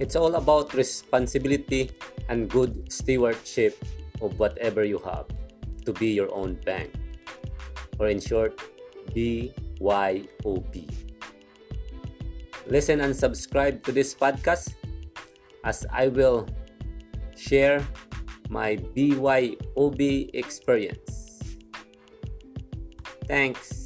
It's all about responsibility and good stewardship of whatever you have to be your own bank. Or in short, BYOB. Listen and subscribe to this podcast as I will share my BYOB experience. Thanks.